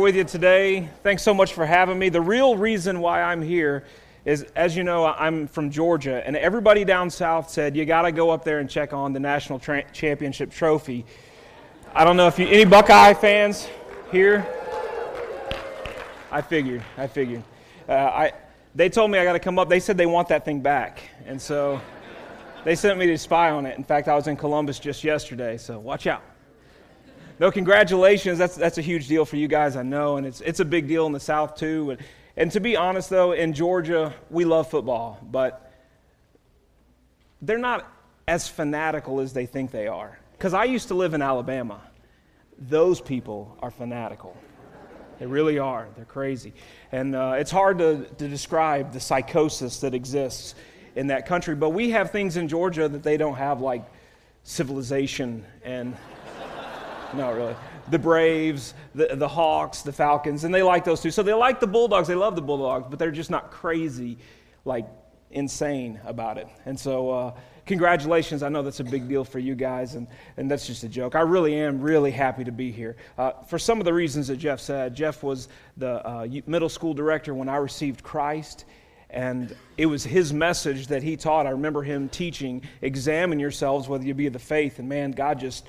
with you today. Thanks so much for having me. The real reason why I'm here is, as you know, I'm from Georgia, and everybody down south said you got to go up there and check on the national tra- championship trophy. I don't know if you any Buckeye fans here. I figured. I figured. Uh, I they told me I got to come up. They said they want that thing back, and so they sent me to spy on it. In fact, I was in Columbus just yesterday, so watch out. No, congratulations. That's, that's a huge deal for you guys, I know, and it's, it's a big deal in the South, too. And, and to be honest, though, in Georgia, we love football, but they're not as fanatical as they think they are. Because I used to live in Alabama. Those people are fanatical. They really are. They're crazy. And uh, it's hard to, to describe the psychosis that exists in that country. But we have things in Georgia that they don't have, like civilization and no, really. The Braves, the, the Hawks, the Falcons, and they like those two. So they like the Bulldogs. They love the Bulldogs, but they're just not crazy, like insane about it. And so, uh, congratulations. I know that's a big deal for you guys, and, and that's just a joke. I really am really happy to be here. Uh, for some of the reasons that Jeff said, Jeff was the uh, middle school director when I received Christ. And it was his message that he taught. I remember him teaching, examine yourselves whether you be of the faith. And man, God just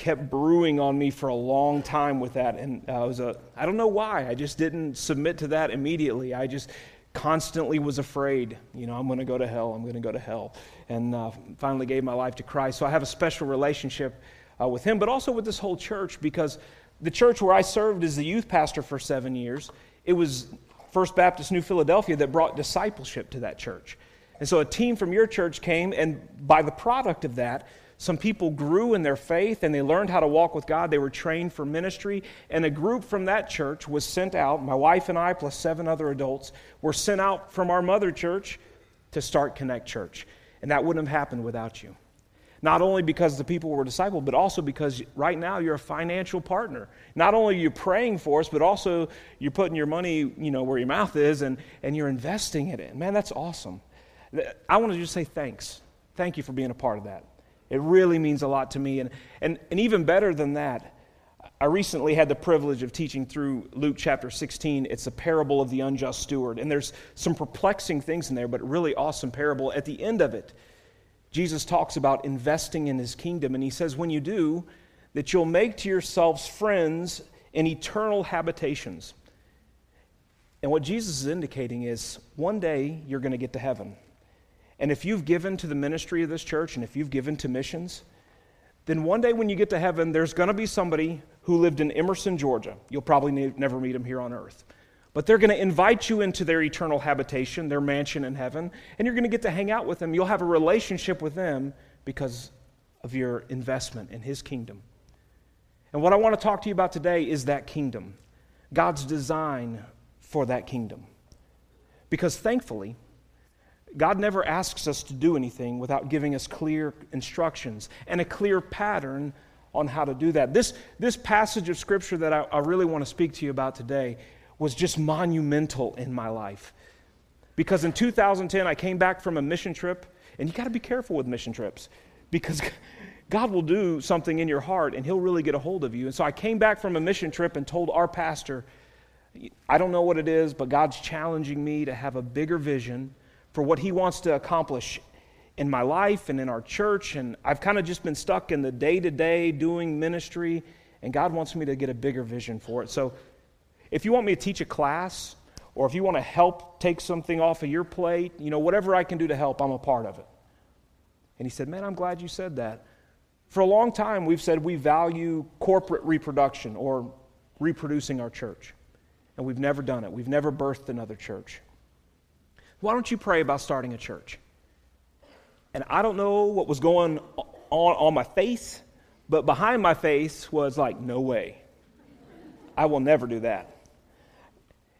kept brewing on me for a long time with that. And I was a, I don't know why. I just didn't submit to that immediately. I just constantly was afraid, you know, I'm going to go to hell. I'm going to go to hell. And uh, finally gave my life to Christ. So I have a special relationship uh, with him, but also with this whole church because the church where I served as the youth pastor for seven years, it was First Baptist New Philadelphia that brought discipleship to that church. And so a team from your church came, and by the product of that, some people grew in their faith and they learned how to walk with God. They were trained for ministry. And a group from that church was sent out. My wife and I, plus seven other adults, were sent out from our mother church to start Connect Church. And that wouldn't have happened without you. Not only because the people were discipled, but also because right now you're a financial partner. Not only you're you praying for us, but also you're putting your money, you know, where your mouth is and, and you're investing it in. Man, that's awesome. I want to just say thanks. Thank you for being a part of that. It really means a lot to me. And, and, and even better than that, I recently had the privilege of teaching through Luke chapter 16. It's a parable of the unjust steward. And there's some perplexing things in there, but really awesome parable. At the end of it, Jesus talks about investing in his kingdom. And he says, when you do, that you'll make to yourselves friends in eternal habitations. And what Jesus is indicating is one day you're going to get to heaven. And if you've given to the ministry of this church and if you've given to missions, then one day when you get to heaven, there's going to be somebody who lived in Emerson, Georgia. You'll probably never meet him here on earth. But they're going to invite you into their eternal habitation, their mansion in heaven, and you're going to get to hang out with them. You'll have a relationship with them because of your investment in his kingdom. And what I want to talk to you about today is that kingdom, God's design for that kingdom. Because thankfully, God never asks us to do anything without giving us clear instructions and a clear pattern on how to do that. This, this passage of Scripture that I, I really want to speak to you about today was just monumental in my life. Because in 2010, I came back from a mission trip, and you got to be careful with mission trips because God will do something in your heart and He'll really get a hold of you. And so I came back from a mission trip and told our pastor, I don't know what it is, but God's challenging me to have a bigger vision for what He wants to accomplish in my life and in our church. And I've kind of just been stuck in the day to day doing ministry, and God wants me to get a bigger vision for it. So if you want me to teach a class, or if you want to help take something off of your plate, you know, whatever I can do to help, I'm a part of it. And he said, Man, I'm glad you said that. For a long time, we've said we value corporate reproduction or reproducing our church. And we've never done it. We've never birthed another church. Why don't you pray about starting a church? And I don't know what was going on on my face, but behind my face was like, no way. I will never do that.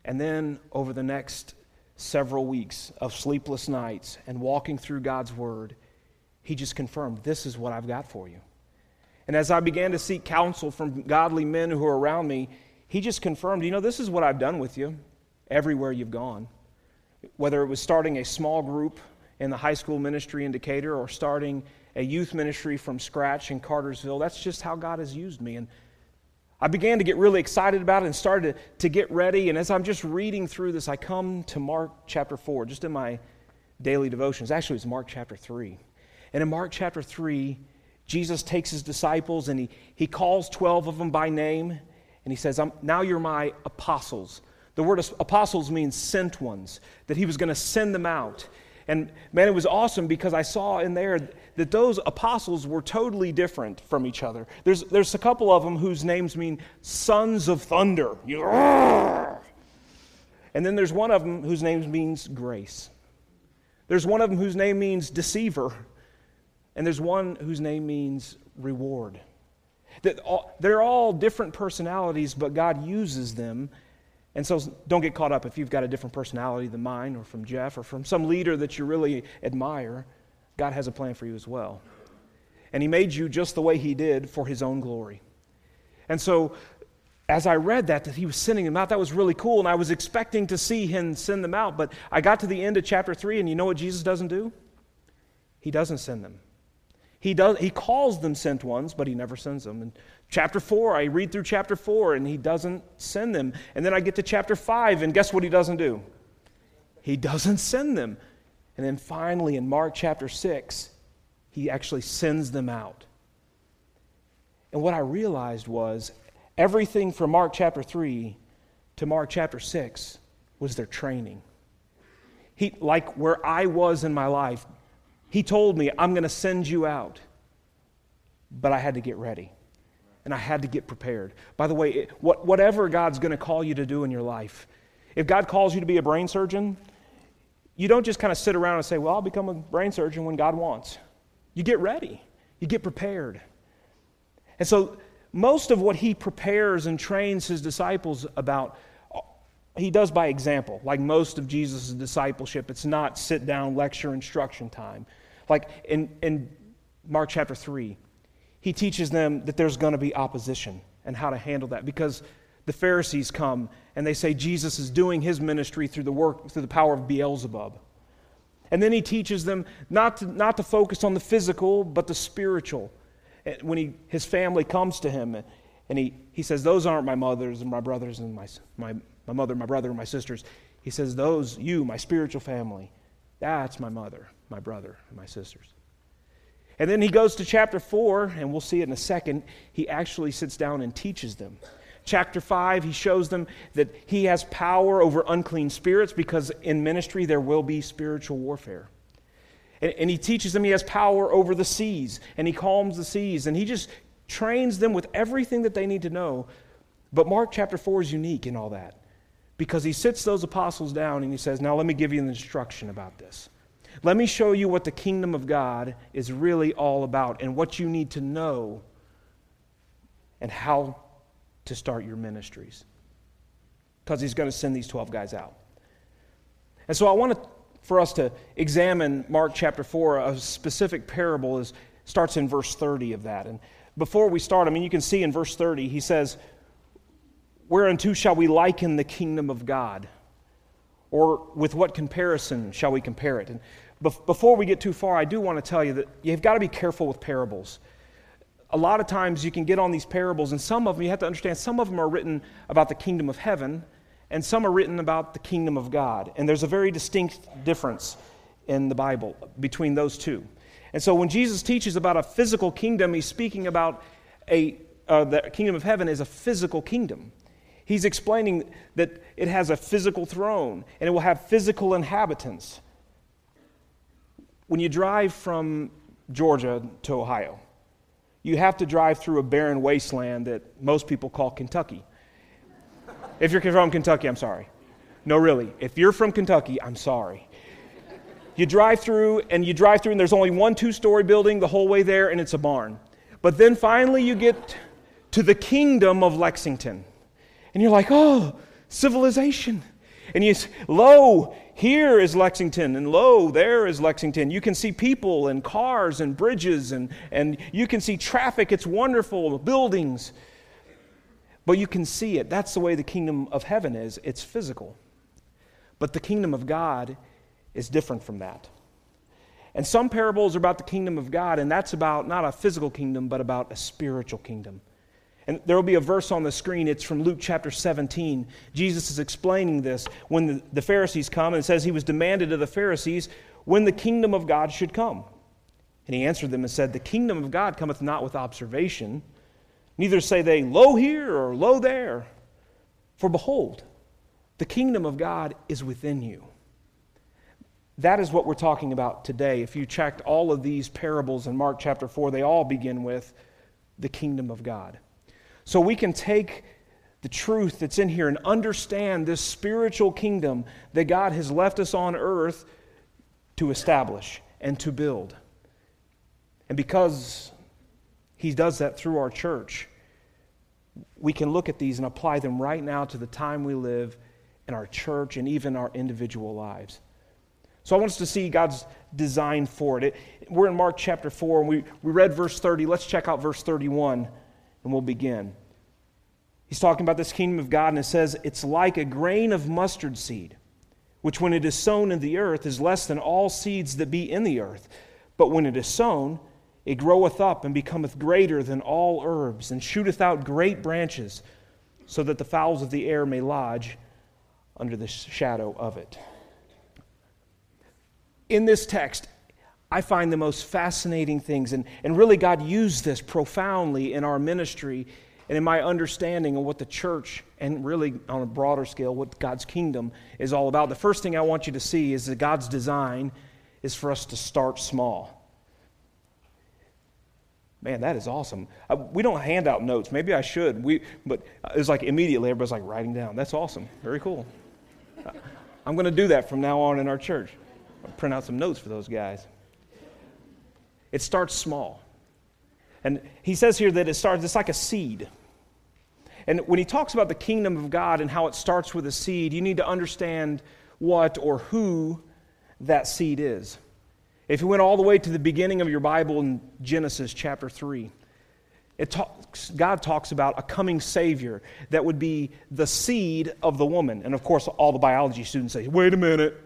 And then over the next several weeks of sleepless nights and walking through God's Word, He just confirmed, This is what I've got for you. And as I began to seek counsel from godly men who are around me, He just confirmed, You know, this is what I've done with you everywhere you've gone whether it was starting a small group in the high school ministry in Decatur or starting a youth ministry from scratch in Cartersville, that's just how God has used me. And I began to get really excited about it and started to, to get ready. And as I'm just reading through this, I come to Mark chapter 4, just in my daily devotions. Actually, it's Mark chapter 3. And in Mark chapter 3, Jesus takes his disciples and he, he calls 12 of them by name. And he says, Now you're my apostles. The word apostles means sent ones, that he was going to send them out. And man, it was awesome because I saw in there that those apostles were totally different from each other. There's, there's a couple of them whose names mean sons of thunder. And then there's one of them whose name means grace. There's one of them whose name means deceiver. And there's one whose name means reward. That They're all different personalities, but God uses them and so don't get caught up if you've got a different personality than mine or from Jeff or from some leader that you really admire. God has a plan for you as well. And He made you just the way He did for His own glory. And so as I read that, that He was sending them out, that was really cool. And I was expecting to see Him send them out. But I got to the end of chapter 3, and you know what Jesus doesn't do? He doesn't send them. He, does, he calls them sent ones, but he never sends them. And chapter 4, I read through chapter 4, and he doesn't send them. And then I get to chapter 5, and guess what he doesn't do? He doesn't send them. And then finally, in Mark chapter 6, he actually sends them out. And what I realized was everything from Mark chapter 3 to Mark chapter 6 was their training. He, like where I was in my life, he told me, I'm going to send you out. But I had to get ready and I had to get prepared. By the way, what, whatever God's going to call you to do in your life, if God calls you to be a brain surgeon, you don't just kind of sit around and say, Well, I'll become a brain surgeon when God wants. You get ready, you get prepared. And so, most of what he prepares and trains his disciples about he does by example, like most of Jesus' discipleship. It's not sit down, lecture, instruction time. Like in, in Mark chapter 3, he teaches them that there's going to be opposition and how to handle that because the Pharisees come and they say Jesus is doing his ministry through the work, through the power of Beelzebub. And then he teaches them not to, not to focus on the physical, but the spiritual. When he, his family comes to him and he, he says, Those aren't my mothers and my brothers and my, my, my mother, my brother, and my sisters. He says, Those, you, my spiritual family, that's my mother, my brother, and my sisters. And then he goes to chapter 4, and we'll see it in a second. He actually sits down and teaches them. Chapter 5, he shows them that he has power over unclean spirits because in ministry there will be spiritual warfare. And, and he teaches them he has power over the seas, and he calms the seas, and he just trains them with everything that they need to know. But Mark chapter 4 is unique in all that because he sits those apostles down and he says, Now let me give you an instruction about this. Let me show you what the kingdom of God is really all about and what you need to know and how to start your ministries. Because he's going to send these 12 guys out. And so I want for us to examine Mark chapter 4, a specific parable is, starts in verse 30 of that. And before we start, I mean, you can see in verse 30, he says, Whereunto shall we liken the kingdom of God? Or with what comparison shall we compare it? And before we get too far, I do want to tell you that you've got to be careful with parables. A lot of times you can get on these parables, and some of them, you have to understand, some of them are written about the kingdom of heaven, and some are written about the kingdom of God. And there's a very distinct difference in the Bible between those two. And so when Jesus teaches about a physical kingdom, he's speaking about a, uh, the kingdom of heaven is a physical kingdom. He's explaining that it has a physical throne and it will have physical inhabitants. When you drive from Georgia to Ohio, you have to drive through a barren wasteland that most people call Kentucky. If you're from Kentucky, I'm sorry. No, really. If you're from Kentucky, I'm sorry. You drive through, and you drive through, and there's only one two story building the whole way there, and it's a barn. But then finally, you get to the kingdom of Lexington. And you're like, oh, civilization. And you, say, lo, here is Lexington, and lo, there is Lexington. You can see people and cars and bridges, and, and you can see traffic. It's wonderful, buildings. But you can see it. That's the way the kingdom of heaven is it's physical. But the kingdom of God is different from that. And some parables are about the kingdom of God, and that's about not a physical kingdom, but about a spiritual kingdom. And there will be a verse on the screen. It's from Luke chapter 17. Jesus is explaining this when the, the Pharisees come, and it says he was demanded of the Pharisees when the kingdom of God should come. And he answered them and said, The kingdom of God cometh not with observation, neither say they, Lo here or lo there. For behold, the kingdom of God is within you. That is what we're talking about today. If you checked all of these parables in Mark chapter 4, they all begin with the kingdom of God. So we can take the truth that's in here and understand this spiritual kingdom that God has left us on earth to establish and to build. And because He does that through our church, we can look at these and apply them right now to the time we live in our church and even our individual lives. So I want us to see God's design for it. it. We're in Mark chapter 4, and we, we read verse 30. Let's check out verse 31, and we'll begin. He's talking about this kingdom of God, and it says, It's like a grain of mustard seed, which when it is sown in the earth is less than all seeds that be in the earth. But when it is sown, it groweth up and becometh greater than all herbs, and shooteth out great branches, so that the fowls of the air may lodge under the shadow of it. In this text, I find the most fascinating things, and, and really, God used this profoundly in our ministry and in my understanding of what the church, and really on a broader scale, what God's kingdom is all about. The first thing I want you to see is that God's design is for us to start small. Man, that is awesome. Uh, we don't hand out notes. Maybe I should. We, but it's like immediately everybody's like writing down. That's awesome. Very cool. I'm going to do that from now on in our church. I'll print out some notes for those guys. It starts small. And he says here that it starts, it's like a seed. And when he talks about the kingdom of God and how it starts with a seed, you need to understand what or who that seed is. If you went all the way to the beginning of your Bible in Genesis chapter 3, it talks, God talks about a coming Savior that would be the seed of the woman. And of course, all the biology students say, wait a minute.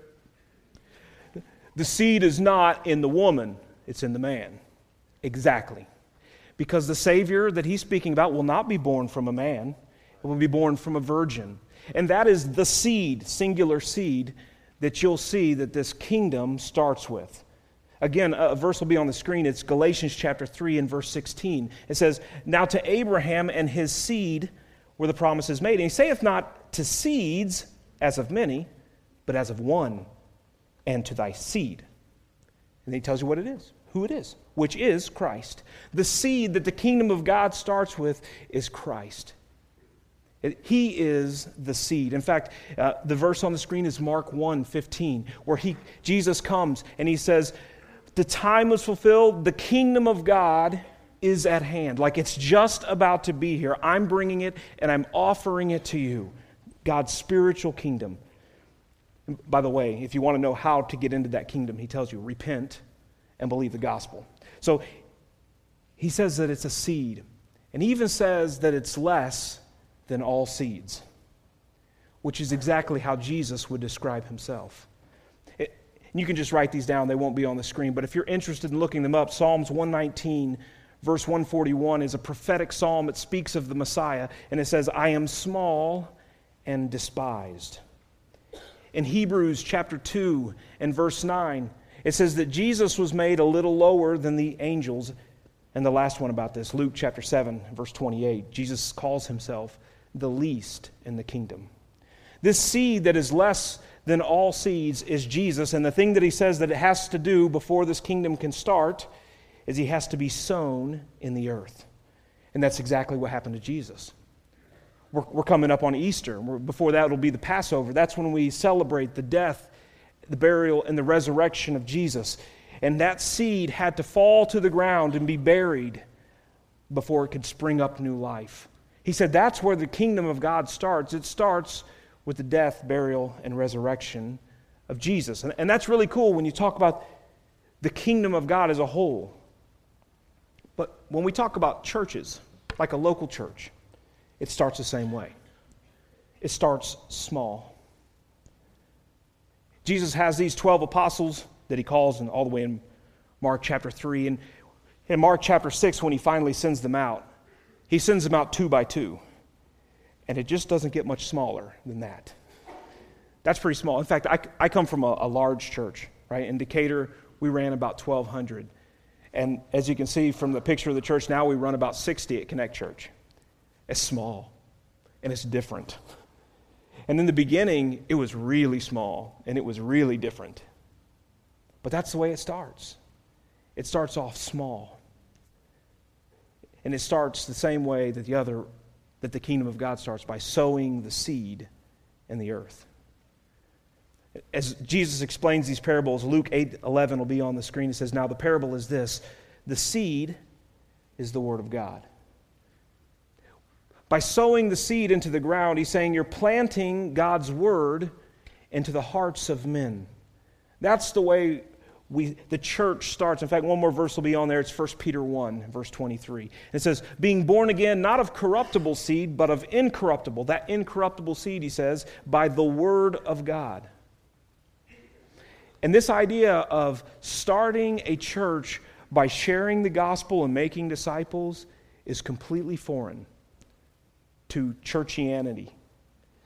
The seed is not in the woman, it's in the man. Exactly. Because the Savior that he's speaking about will not be born from a man, it will be born from a virgin. And that is the seed, singular seed, that you'll see that this kingdom starts with. Again, a verse will be on the screen. It's Galatians chapter 3 and verse 16. It says, Now to Abraham and his seed were the promises made. And he saith not to seeds as of many, but as of one, and to thy seed. And he tells you what it is, who it is, which is Christ. The seed that the kingdom of God starts with is Christ. He is the seed. In fact, uh, the verse on the screen is Mark 1 15, where he, Jesus comes and he says, the time was fulfilled, the kingdom of God is at hand. Like it's just about to be here. I'm bringing it and I'm offering it to you. God's spiritual kingdom. By the way, if you want to know how to get into that kingdom, he tells you repent and believe the gospel. So he says that it's a seed. And he even says that it's less than all seeds, which is exactly how Jesus would describe himself. And you can just write these down, they won't be on the screen. But if you're interested in looking them up, Psalms 119, verse 141 is a prophetic psalm. It speaks of the Messiah, and it says, I am small and despised. In Hebrews chapter 2 and verse 9, it says that Jesus was made a little lower than the angels. And the last one about this, Luke chapter 7, verse 28, Jesus calls himself the least in the kingdom. This seed that is less than all seeds is Jesus. And the thing that he says that it has to do before this kingdom can start is he has to be sown in the earth. And that's exactly what happened to Jesus. We're, we're coming up on Easter. before that, it'll be the Passover. That's when we celebrate the death, the burial, and the resurrection of Jesus. And that seed had to fall to the ground and be buried before it could spring up new life. He said that's where the kingdom of God starts. It starts with the death, burial, and resurrection of Jesus. And, and that's really cool when you talk about the kingdom of God as a whole. But when we talk about churches, like a local church, it starts the same way. It starts small. Jesus has these 12 apostles that he calls, and all the way in Mark chapter 3. And in Mark chapter 6, when he finally sends them out, he sends them out two by two. And it just doesn't get much smaller than that. That's pretty small. In fact, I, I come from a, a large church, right? In Decatur, we ran about 1,200. And as you can see from the picture of the church now, we run about 60 at Connect Church. It's small and it's different. And in the beginning, it was really small and it was really different. But that's the way it starts. It starts off small. And it starts the same way that the other that the kingdom of God starts by sowing the seed in the earth. As Jesus explains these parables, Luke 8 11 will be on the screen. It says, Now the parable is this the seed is the word of God. By sowing the seed into the ground, he's saying you're planting God's word into the hearts of men. That's the way we, the church starts. In fact, one more verse will be on there. It's 1 Peter 1, verse 23. It says, Being born again, not of corruptible seed, but of incorruptible. That incorruptible seed, he says, by the word of God. And this idea of starting a church by sharing the gospel and making disciples is completely foreign to churchianity,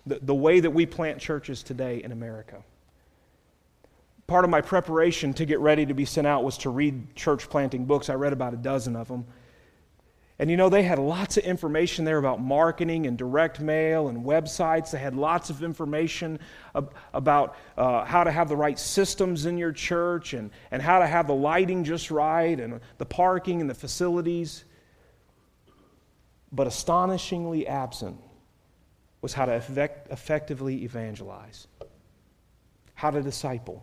the, the way that we plant churches today in America. Part of my preparation to get ready to be sent out was to read church planting books. I read about a dozen of them. And you know, they had lots of information there about marketing and direct mail and websites. They had lots of information ab- about uh, how to have the right systems in your church and, and how to have the lighting just right and the parking and the facilities. But astonishingly absent was how to effect- effectively evangelize, how to disciple.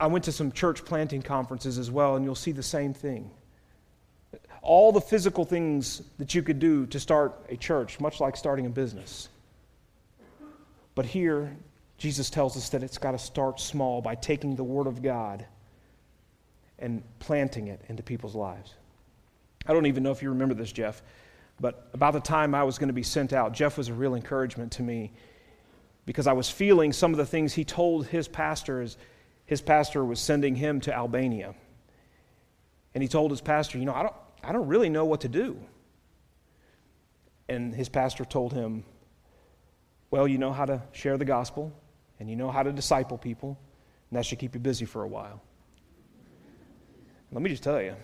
I went to some church planting conferences as well, and you'll see the same thing all the physical things that you could do to start a church, much like starting a business. But here, Jesus tells us that it's got to start small by taking the Word of God and planting it into people's lives. I don't even know if you remember this, Jeff, but about the time I was going to be sent out, Jeff was a real encouragement to me because I was feeling some of the things he told his pastor as his pastor was sending him to Albania. And he told his pastor, You know, I don't, I don't really know what to do. And his pastor told him, Well, you know how to share the gospel, and you know how to disciple people, and that should keep you busy for a while. Let me just tell you,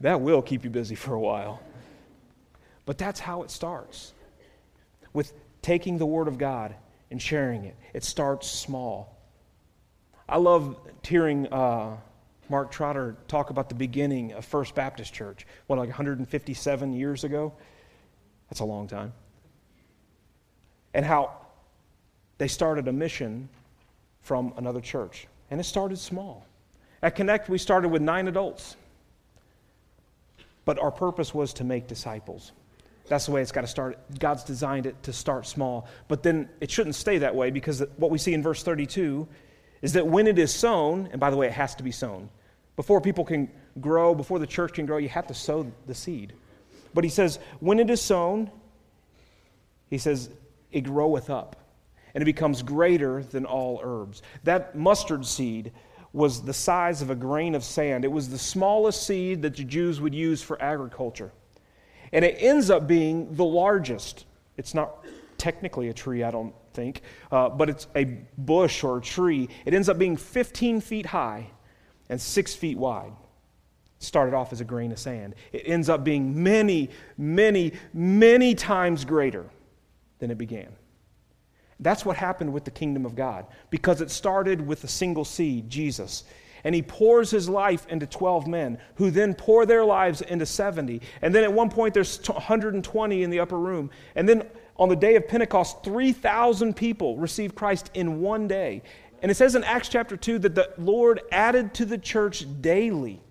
that will keep you busy for a while. But that's how it starts with taking the Word of God and sharing it. It starts small. I love hearing. Uh, Mark Trotter talk about the beginning of First Baptist Church, what, like 157 years ago? That's a long time. And how they started a mission from another church. And it started small. At Connect, we started with nine adults. But our purpose was to make disciples. That's the way it's got to start. God's designed it to start small. But then it shouldn't stay that way because what we see in verse 32 is that when it is sown, and by the way, it has to be sown. Before people can grow, before the church can grow, you have to sow the seed. But he says, when it is sown, he says, it groweth up and it becomes greater than all herbs. That mustard seed was the size of a grain of sand. It was the smallest seed that the Jews would use for agriculture. And it ends up being the largest. It's not technically a tree, I don't think, uh, but it's a bush or a tree. It ends up being 15 feet high and six feet wide. Started off as a grain of sand. It ends up being many, many, many times greater than it began. That's what happened with the kingdom of God because it started with a single seed, Jesus. And he pours his life into 12 men who then pour their lives into 70. And then at one point, there's 120 in the upper room. And then on the day of Pentecost, 3,000 people received Christ in one day. And it says in Acts chapter 2 that the Lord added to the church daily,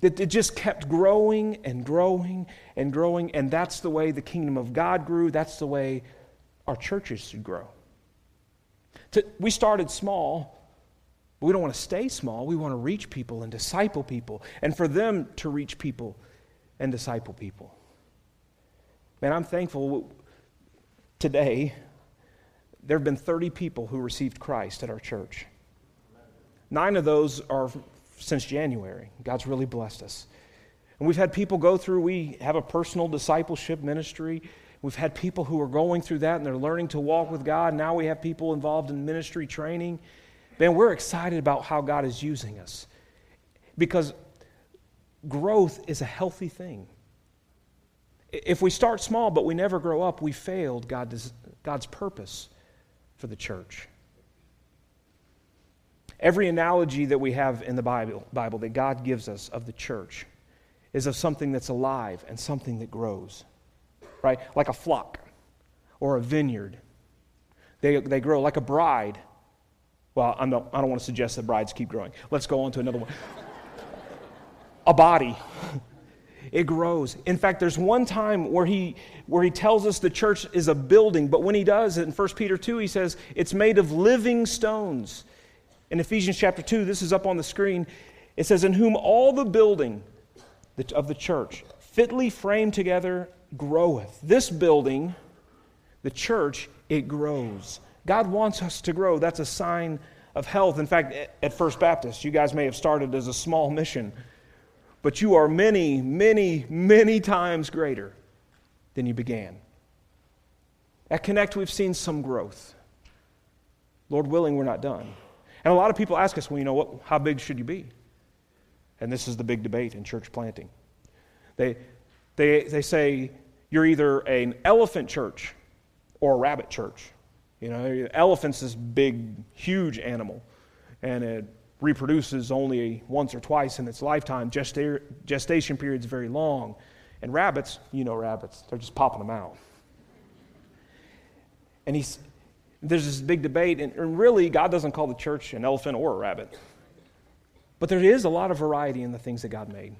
that it just kept growing and growing and growing. And that's the way the kingdom of God grew. That's the way our churches should grow. To, we started small, but we don't want to stay small. We want to reach people and disciple people, and for them to reach people and disciple people. Man, I'm thankful today, there have been 30 people who received Christ at our church. Nine of those are since January. God's really blessed us. And we've had people go through, we have a personal discipleship ministry. We've had people who are going through that and they're learning to walk with God. Now we have people involved in ministry training. Man, we're excited about how God is using us because growth is a healthy thing. If we start small but we never grow up, we failed God's, purpose for the church. Every analogy that we have in the Bible, Bible that God gives us of the church is of something that's alive and something that grows, right? Like a flock or a vineyard. They, they grow like a bride. Well, I'm not, I don't want to suggest that brides keep growing. Let's go on to another one. a body. It grows. In fact, there's one time where he, where he tells us the church is a building, but when he does, in 1 Peter 2, he says it's made of living stones. In Ephesians chapter 2, this is up on the screen, it says, In whom all the building of the church, fitly framed together, groweth. This building, the church, it grows. God wants us to grow. That's a sign of health. In fact, at First Baptist, you guys may have started as a small mission, but you are many, many, many times greater than you began. At Connect, we've seen some growth. Lord willing, we're not done. And a lot of people ask us, well, you know, what, how big should you be? And this is the big debate in church planting. They, they, they say you're either an elephant church or a rabbit church. You know, elephant's this big, huge animal, and it reproduces only once or twice in its lifetime. Gesta- gestation period's very long. And rabbits, you know rabbits, they're just popping them out. And he's, there's this big debate, and, and really, God doesn't call the church an elephant or a rabbit. But there is a lot of variety in the things that God made.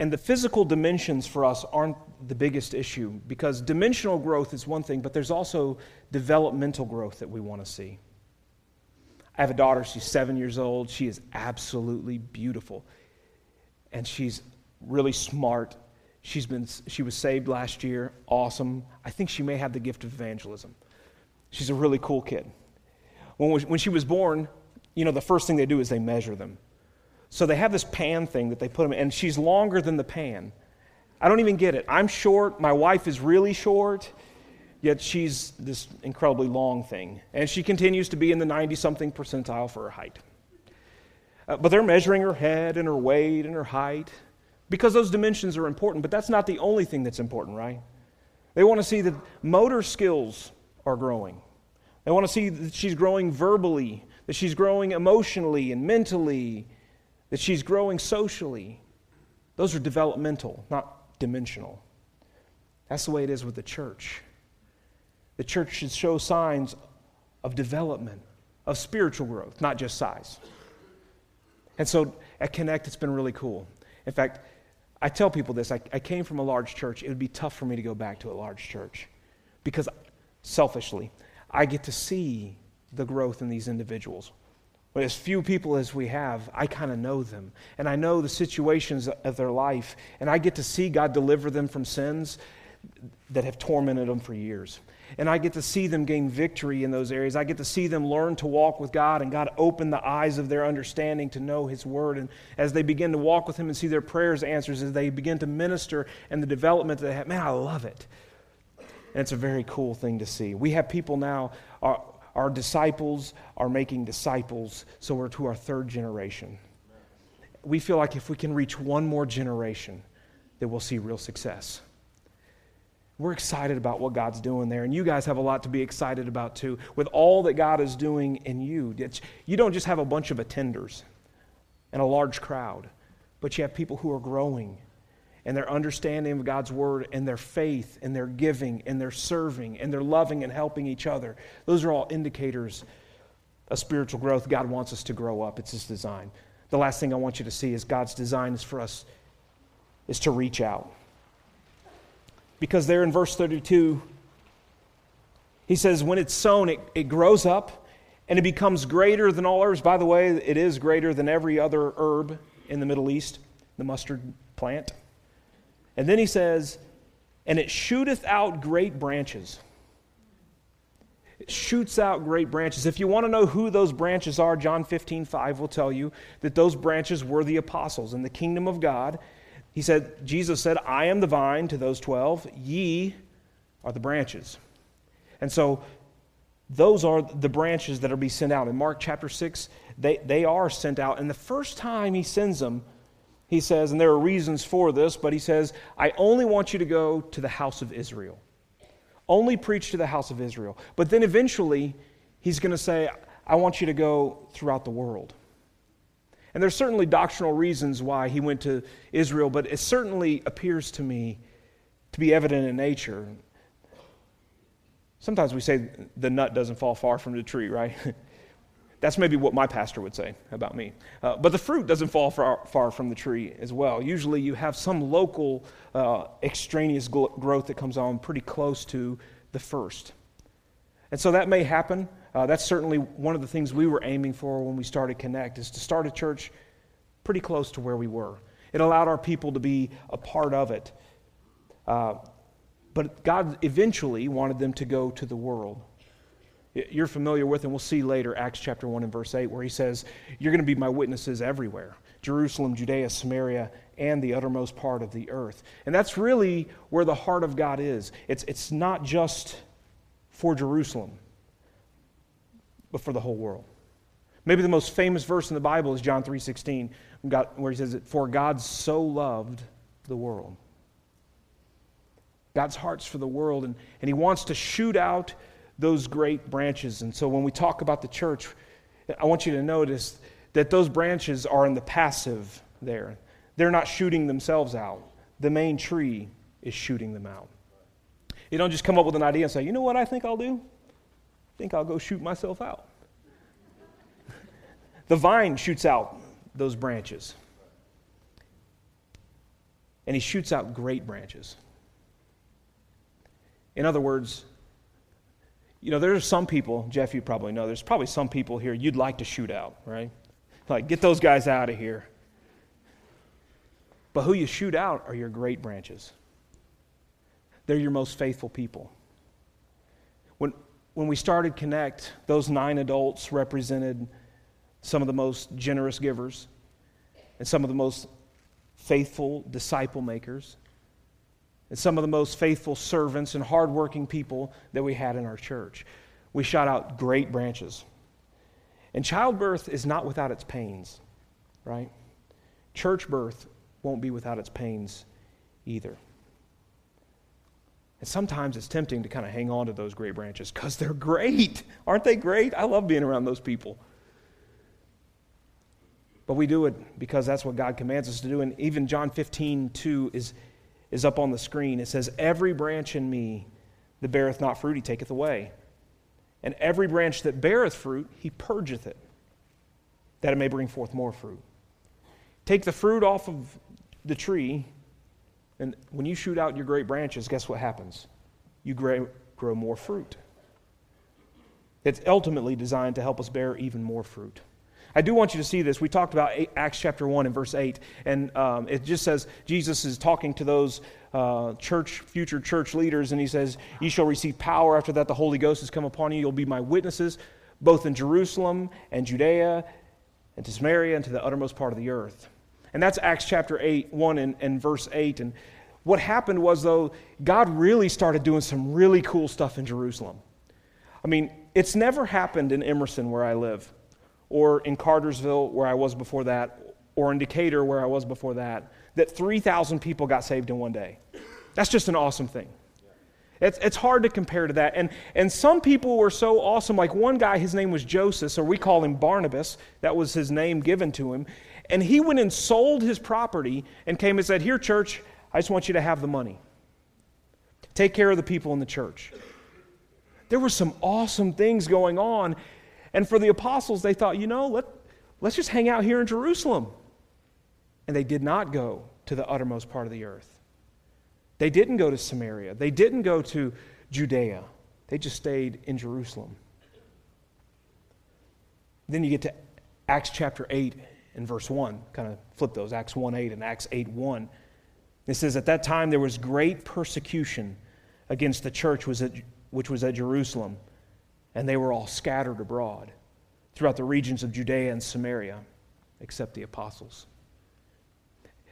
And the physical dimensions for us aren't the biggest issue because dimensional growth is one thing, but there's also developmental growth that we want to see. I have a daughter, she's seven years old. She is absolutely beautiful. And she's really smart. She's been, she was saved last year. Awesome. I think she may have the gift of evangelism. She's a really cool kid. When, when she was born, you know, the first thing they do is they measure them. So they have this pan thing that they put them in, and she's longer than the pan. I don't even get it. I'm short, my wife is really short, yet she's this incredibly long thing. And she continues to be in the 90 something percentile for her height. Uh, but they're measuring her head and her weight and her height because those dimensions are important, but that's not the only thing that's important, right? They want to see that motor skills are growing. They want to see that she's growing verbally, that she's growing emotionally and mentally, that she's growing socially. Those are developmental, not dimensional. That's the way it is with the church. The church should show signs of development, of spiritual growth, not just size. And so at Connect, it's been really cool. In fact, I tell people this I, I came from a large church. It would be tough for me to go back to a large church because selfishly, I get to see the growth in these individuals. But as few people as we have, I kind of know them. And I know the situations of their life. And I get to see God deliver them from sins that have tormented them for years. And I get to see them gain victory in those areas. I get to see them learn to walk with God and God open the eyes of their understanding to know His Word. And as they begin to walk with Him and see their prayers answers, as they begin to minister and the development that they have, man, I love it. And it's a very cool thing to see. We have people now, our disciples are making disciples, so we're to our third generation. We feel like if we can reach one more generation, that we'll see real success. We're excited about what God's doing there, and you guys have a lot to be excited about too. With all that God is doing in you, you don't just have a bunch of attenders and a large crowd, but you have people who are growing and their understanding of God's word and their faith and their giving and their serving and their loving and helping each other. Those are all indicators of spiritual growth. God wants us to grow up. It's his design. The last thing I want you to see is God's design is for us is to reach out. Because there in verse 32, he says, when it's sown, it, it grows up and it becomes greater than all herbs. By the way, it is greater than every other herb in the Middle East, the mustard plant. And then he says, and it shooteth out great branches. It shoots out great branches. If you want to know who those branches are, John 15, 5 will tell you that those branches were the apostles in the kingdom of God. he said, Jesus said, I am the vine to those 12, ye are the branches. And so those are the branches that are be sent out. In Mark chapter 6, they, they are sent out. And the first time he sends them, he says, and there are reasons for this, but he says, I only want you to go to the house of Israel. Only preach to the house of Israel. But then eventually, he's going to say, I want you to go throughout the world. And there's certainly doctrinal reasons why he went to Israel, but it certainly appears to me to be evident in nature. Sometimes we say the nut doesn't fall far from the tree, right? That's maybe what my pastor would say about me. Uh, but the fruit doesn't fall far, far, from the tree as well. Usually you have some local uh, extraneous gl- growth that comes on pretty close to the first. And so that may happen. Uh, that's certainly one of the things we were aiming for when we started Connect, is to start a church pretty close to where we were. It allowed our people to be a part of it. Uh, but God eventually wanted them to go to the world. You're familiar with, and we'll see later, Acts chapter 1 and verse 8, where he says, You're going to be my witnesses everywhere Jerusalem, Judea, Samaria, and the uttermost part of the earth. And that's really where the heart of God is. It's, it's not just for Jerusalem, but for the whole world. Maybe the most famous verse in the Bible is John 3:16, where he says, "For God so loved the world." God's heart's for the world, and, and He wants to shoot out those great branches. And so when we talk about the church, I want you to notice that those branches are in the passive there. They're not shooting themselves out, the main tree is shooting them out. You don't just come up with an idea and say, you know what I think I'll do? I think I'll go shoot myself out. the vine shoots out those branches. And he shoots out great branches. In other words, you know, there's some people, Jeff, you probably know, there's probably some people here you'd like to shoot out, right? Like, get those guys out of here. But who you shoot out are your great branches. They're your most faithful people. When, when we started Connect, those nine adults represented some of the most generous givers and some of the most faithful disciple makers and some of the most faithful servants and hardworking people that we had in our church. We shot out great branches. And childbirth is not without its pains, right? Church birth won't be without its pains either. And sometimes it's tempting to kind of hang on to those great branches because they're great. Aren't they great? I love being around those people. But we do it because that's what God commands us to do. And even John 15, 2 is, is up on the screen. It says, Every branch in me that beareth not fruit, he taketh away. And every branch that beareth fruit, he purgeth it, that it may bring forth more fruit. Take the fruit off of the tree, and when you shoot out your great branches, guess what happens? You grow, more fruit. It's ultimately designed to help us bear even more fruit. I do want you to see this. We talked about Acts chapter 1 and verse 8, and um, it just says Jesus is talking to those uh, church, future church leaders, and he says, You shall receive power after that the Holy Ghost has come upon you. You'll be my witnesses, both in Jerusalem and Judea and to Samaria and to the uttermost part of the earth. And that's Acts chapter 8, 1 and, and verse 8. And what happened was, though, God really started doing some really cool stuff in Jerusalem. I mean, it's never happened in Emerson, where I live, or in Cartersville, where I was before that, or in Decatur, where I was before that, that 3,000 people got saved in one day. That's just an awesome thing. It's, it's hard to compare to that. And, and some people were so awesome. Like one guy, his name was Joseph, or we call him Barnabas. That was his name given to him. And he went and sold his property and came and said, Here, church, I just want you to have the money. Take care of the people in the church. There were some awesome things going on. And for the apostles, they thought, you know, let, let's just hang out here in Jerusalem. And they did not go to the uttermost part of the earth. They didn't go to Samaria. They didn't go to Judea. They just stayed in Jerusalem. Then you get to Acts chapter 8 and verse 1. Kind of flip those, Acts 1 8 and Acts 8 1. It says, At that time there was great persecution against the church which was at Jerusalem, and they were all scattered abroad throughout the regions of Judea and Samaria, except the apostles.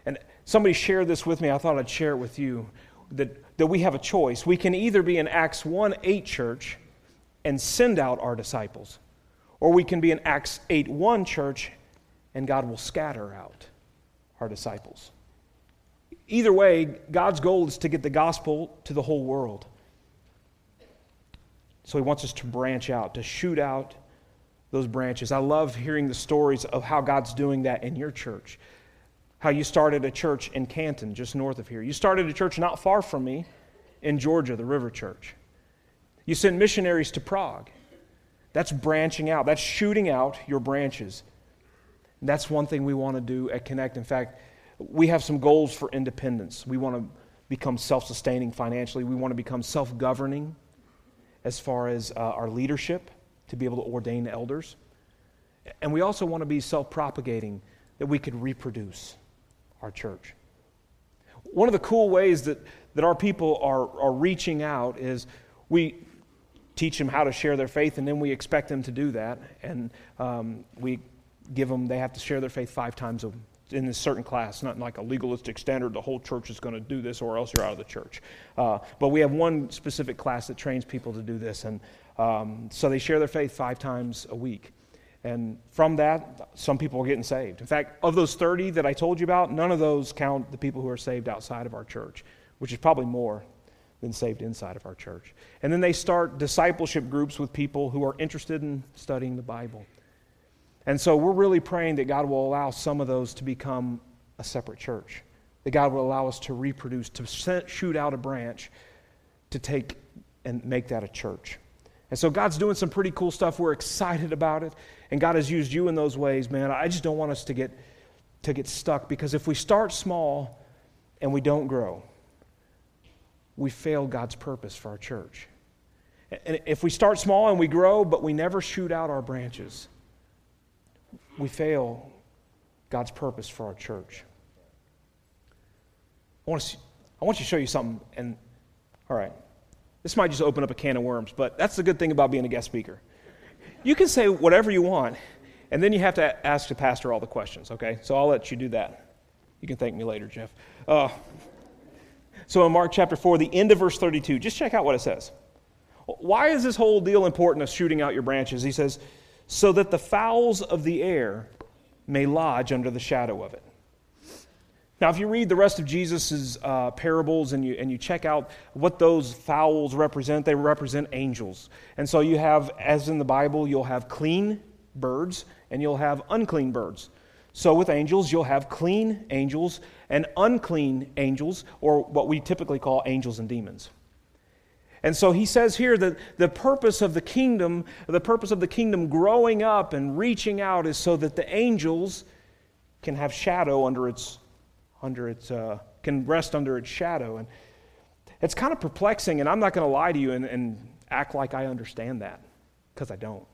And somebody shared this with me. I thought I'd share it with you that, that we have a choice. We can either be an Acts 1 8 church and send out our disciples, or we can be an Acts 8 1 church and God will scatter out our disciples. Either way, God's goal is to get the gospel to the whole world. So he wants us to branch out, to shoot out those branches. I love hearing the stories of how God's doing that in your church. How you started a church in Canton, just north of here. You started a church not far from me in Georgia, the River Church. You sent missionaries to Prague. That's branching out, that's shooting out your branches. And that's one thing we want to do at Connect. In fact, we have some goals for independence. We want to become self sustaining financially, we want to become self governing as far as uh, our leadership to be able to ordain elders. And we also want to be self propagating, that we could reproduce our church. One of the cool ways that, that our people are, are reaching out is we teach them how to share their faith, and then we expect them to do that. And um, we give them, they have to share their faith five times a, in a certain class, not like a legalistic standard, the whole church is going to do this or else you're out of the church. Uh, but we have one specific class that trains people to do this. And um, so they share their faith five times a week. And from that, some people are getting saved. In fact, of those 30 that I told you about, none of those count the people who are saved outside of our church, which is probably more than saved inside of our church. And then they start discipleship groups with people who are interested in studying the Bible. And so we're really praying that God will allow some of those to become a separate church, that God will allow us to reproduce, to shoot out a branch, to take and make that a church. And so God's doing some pretty cool stuff. We're excited about it. And God has used you in those ways, man. I just don't want us to get, to get stuck because if we start small and we don't grow, we fail God's purpose for our church. And if we start small and we grow, but we never shoot out our branches, we fail God's purpose for our church. I want, to, I want you to show you something, and all right, this might just open up a can of worms, but that's the good thing about being a guest speaker. You can say whatever you want, and then you have to ask the pastor all the questions, okay? So I'll let you do that. You can thank me later, Jeff. Uh, so in Mark chapter 4, the end of verse 32, just check out what it says. Why is this whole deal important of shooting out your branches? He says, so that the fowls of the air may lodge under the shadow of it. Now, if you read the rest of Jesus' uh, parables and you, and you check out what those fowls represent, they represent angels. And so you have, as in the Bible, you'll have clean birds and you'll have unclean birds. So with angels, you'll have clean angels and unclean angels, or what we typically call angels and demons. And so he says here that the purpose of the kingdom, the purpose of the kingdom growing up and reaching out is so that the angels can have shadow under its, under its, uh, can rest under its shadow. And it's kind of perplexing, and I'm not going to lie to you and, and act like I understand that, because I don't.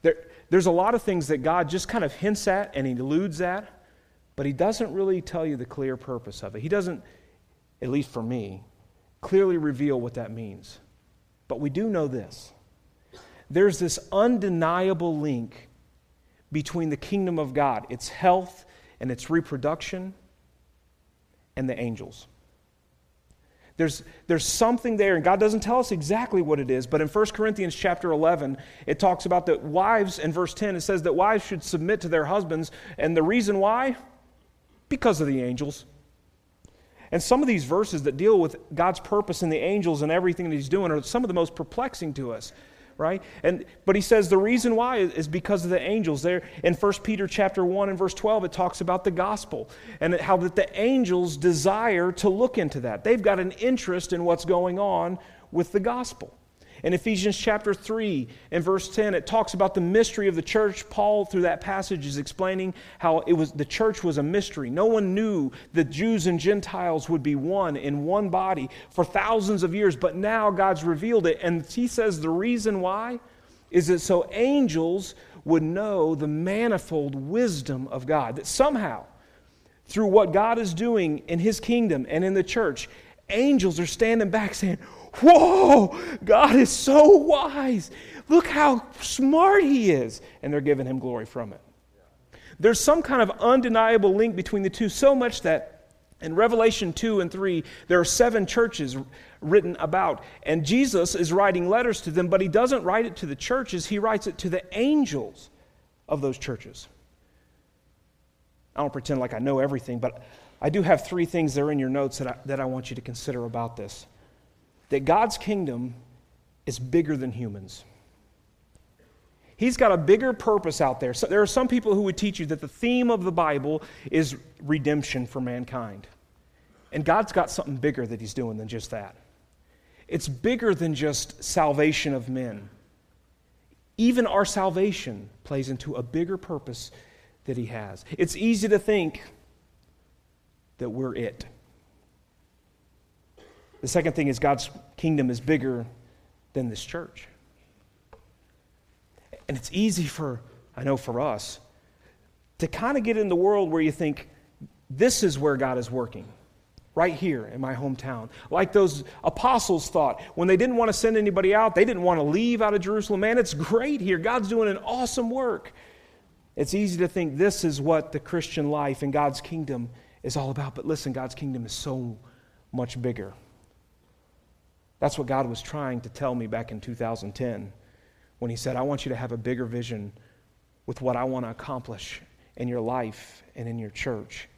There, there's a lot of things that God just kind of hints at and he alludes at, but he doesn't really tell you the clear purpose of it. He doesn't, at least for me, clearly reveal what that means. But we do know this there's this undeniable link between the kingdom of God, its health and its reproduction, and the angels. There's, there's something there, and God doesn't tell us exactly what it is, but in 1 Corinthians chapter 11, it talks about that wives, in verse 10, it says that wives should submit to their husbands, and the reason why? Because of the angels. And some of these verses that deal with God's purpose and the angels and everything that He's doing are some of the most perplexing to us, right? And but He says the reason why is because of the angels. There in 1 Peter chapter 1 and verse 12, it talks about the gospel and how that the angels desire to look into that. They've got an interest in what's going on with the gospel. In Ephesians chapter 3 and verse 10, it talks about the mystery of the church. Paul, through that passage, is explaining how it was the church was a mystery. No one knew that Jews and Gentiles would be one in one body for thousands of years, but now God's revealed it. And he says the reason why is that so angels would know the manifold wisdom of God. That somehow, through what God is doing in his kingdom and in the church, angels are standing back saying, Whoa, God is so wise. Look how smart he is. And they're giving him glory from it. There's some kind of undeniable link between the two, so much that In Revelation 2 and 3, there are seven churches written about. And Jesus is writing letters to them, but he doesn't write it to the churches, he writes it to the angels of those churches. I don't pretend like I know everything, but I do have three things that are in your notes that I, that I want you to consider about this. That God's kingdom is bigger than humans. He's got a bigger purpose out there. So there are some people who would teach you that the theme of the Bible is redemption for mankind. And God's got something bigger that He's doing than just that. It's bigger than just salvation of men. Even our salvation plays into a bigger purpose that He has. It's easy to think that we're it. The second thing is God's kingdom is bigger than this church. And it's easy for, I know for us, to kind of get in the world where you think, this is where God is working, right here in my hometown. Like those apostles thought. When they didn't want to send anybody out, they didn't want to leave out of Jerusalem. Man, it's great here. God's doing an awesome work. It's easy to think this is what the Christian life and God's kingdom is all about. But listen, God's kingdom is so much bigger. That's what God was trying to tell me back in 2010 when he said, I want you to have a bigger vision with what I want to accomplish in your life and in your church.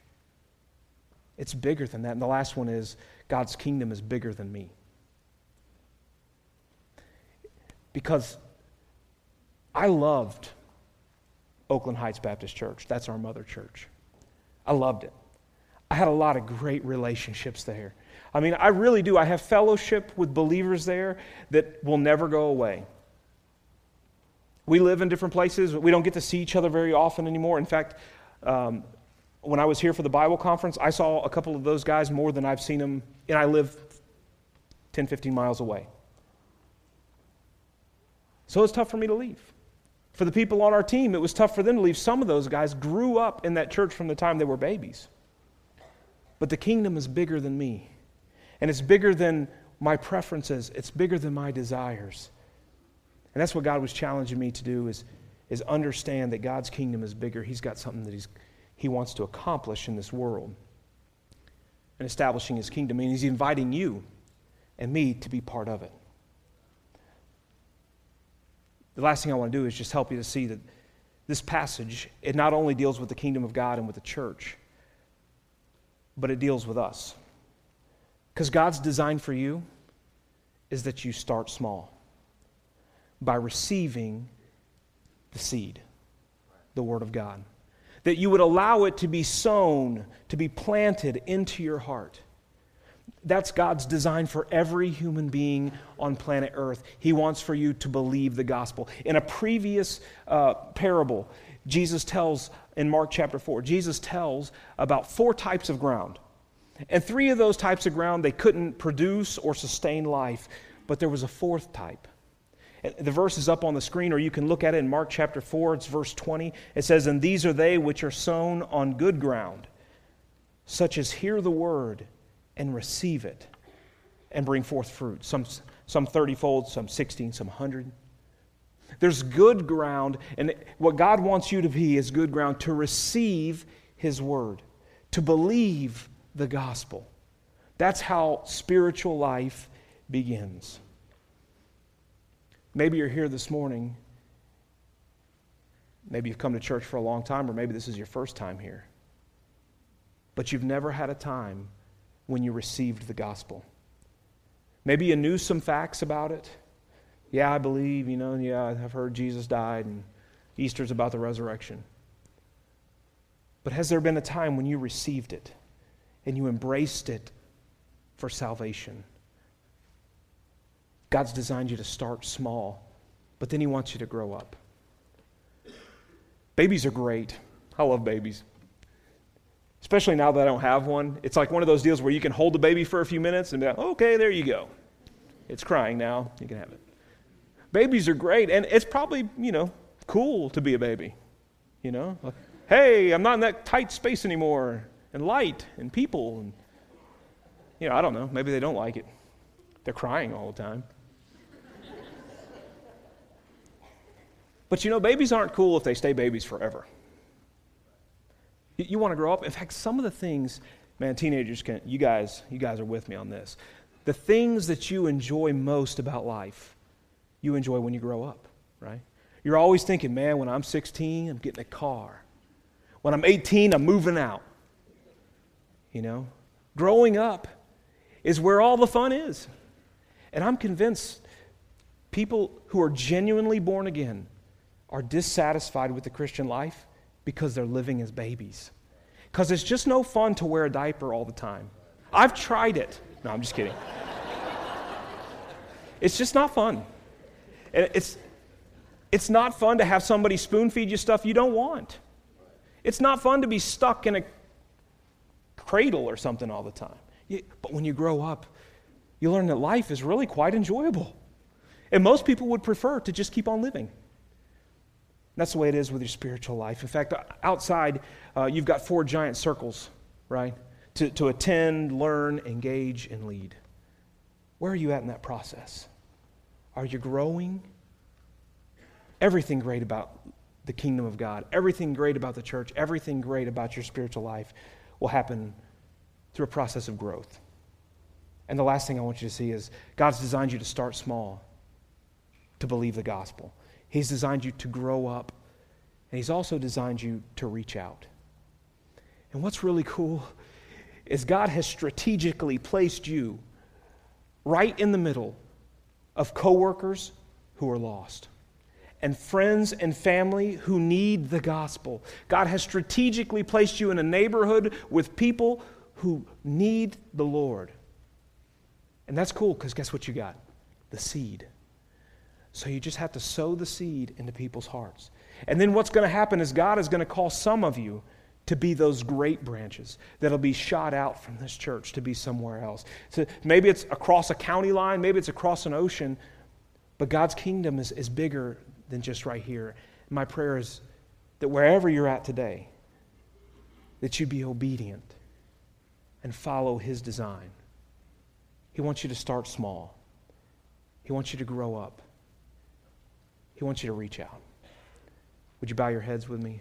It's bigger than that. And the last one is God's kingdom is bigger than me. Because I loved Oakland Heights Baptist Church. That's our mother church. I loved it. I had a lot of great relationships there. I mean, I really do. I have fellowship with believers there that will never go away. We live in different places. We don't get to see each other very often anymore. In fact, um, when I was here for the Bible conference, I saw a couple of those guys more than I've seen them, and I live 10, 15 miles away. So it's tough for me to leave. For the people on our team, it was tough for them to leave. Some of those guys grew up in that church from the time they were babies. But the kingdom is bigger than me, and it's bigger than my preferences, it's bigger than my desires. And that's what God was challenging me to do is, is understand that God's kingdom is bigger. He's got something that he's, he wants to accomplish in this world and establishing his kingdom. And he's inviting you and me to be part of it. The last thing I want to do is just help you to see that this passage, it not only deals with the kingdom of God and with the church, but it deals with us. Because God's design for you is that you start small by receiving the seed, the Word of God. That you would allow it to be sown, to be planted into your heart. That's God's design for every human being on planet Earth. He wants for you to believe the gospel. In a previous uh, parable, Jesus tells in Mark chapter 4, Jesus tells about four types of ground. And three of those types of ground they couldn't produce or sustain life, but there was a fourth type. The verse is up on the screen, or you can look at it in Mark chapter 4, it's verse 20. It says, And these are they which are sown on good ground, such as hear the word and receive it and bring forth fruit. Some, some 30 fold, some 16, some 100. There's good ground, and what God wants you to be is good ground to receive His word, to believe the gospel. That's how spiritual life begins. Maybe you're here this morning. Maybe you've come to church for a long time, or maybe this is your first time here. But you've never had a time when you received the gospel. Maybe you knew some facts about it. Yeah, I believe, you know, yeah, I've heard Jesus died and Easter's about the resurrection. But has there been a time when you received it and you embraced it for salvation? God's designed you to start small, but then He wants you to grow up. Babies are great. I love babies. Especially now that I don't have one. It's like one of those deals where you can hold the baby for a few minutes and be like, okay, there you go. It's crying now. You can have it. Babies are great, and it's probably, you know, cool to be a baby. You know? hey, I'm not in that tight space anymore, and light, and people. And, you know, I don't know. Maybe they don't like it. They're crying all the time. But you know, babies aren't cool if they stay babies forever. You, you want to grow up. In fact, some of the things Man, teenagers can you guys, you guys are with me on this. The things that you enjoy most about life, you enjoy when you grow up, right? You're always thinking, man, when I'm 16, I'm getting a car. When I'm 18, I'm moving out. You know? Growing up is where all the fun is. And I'm convinced people who are genuinely born again are dissatisfied with the Christian life because they're living as babies. Because it's just no fun to wear a diaper all the time. I've tried it. No, I'm just kidding. it's just not fun. And It's, it's not fun to have somebody spoon feed you stuff you don't want. It's not fun to be stuck in a cradle or something all the time. But when you grow up, you learn that life is really quite enjoyable. And most people would prefer to just keep on living. That's the way it is with your spiritual life. In fact, outside, uh, you've got four giant circles, right? To, to attend, learn, engage, and lead. Where are you at in that process? Are you growing? Everything great about the kingdom of God, everything great about the church, everything great about your spiritual life will happen through a process of growth. And the last thing I want you to see is God's designed you to start small, to believe the gospel. He's designed you to grow up, and He's also designed you to reach out. And what's really cool is God has strategically placed you right in the middle of coworkers who are lost and friends and family who need the gospel. God has strategically placed you in a neighborhood with people who need the Lord. And that's cool because guess what you got? The seed. So you just have to sow the seed into people's hearts. And then what's going to happen is God is going to call some of you to be those great branches that'll be shot out from this church to be somewhere else. So maybe it's across a county line, maybe it's across an ocean, but God's kingdom is, is bigger than just right here. My prayer is that wherever you're at today, that you be obedient and follow His design. He wants you to start small, He wants you to grow up, He wants you to reach out. Would you bow your heads with me?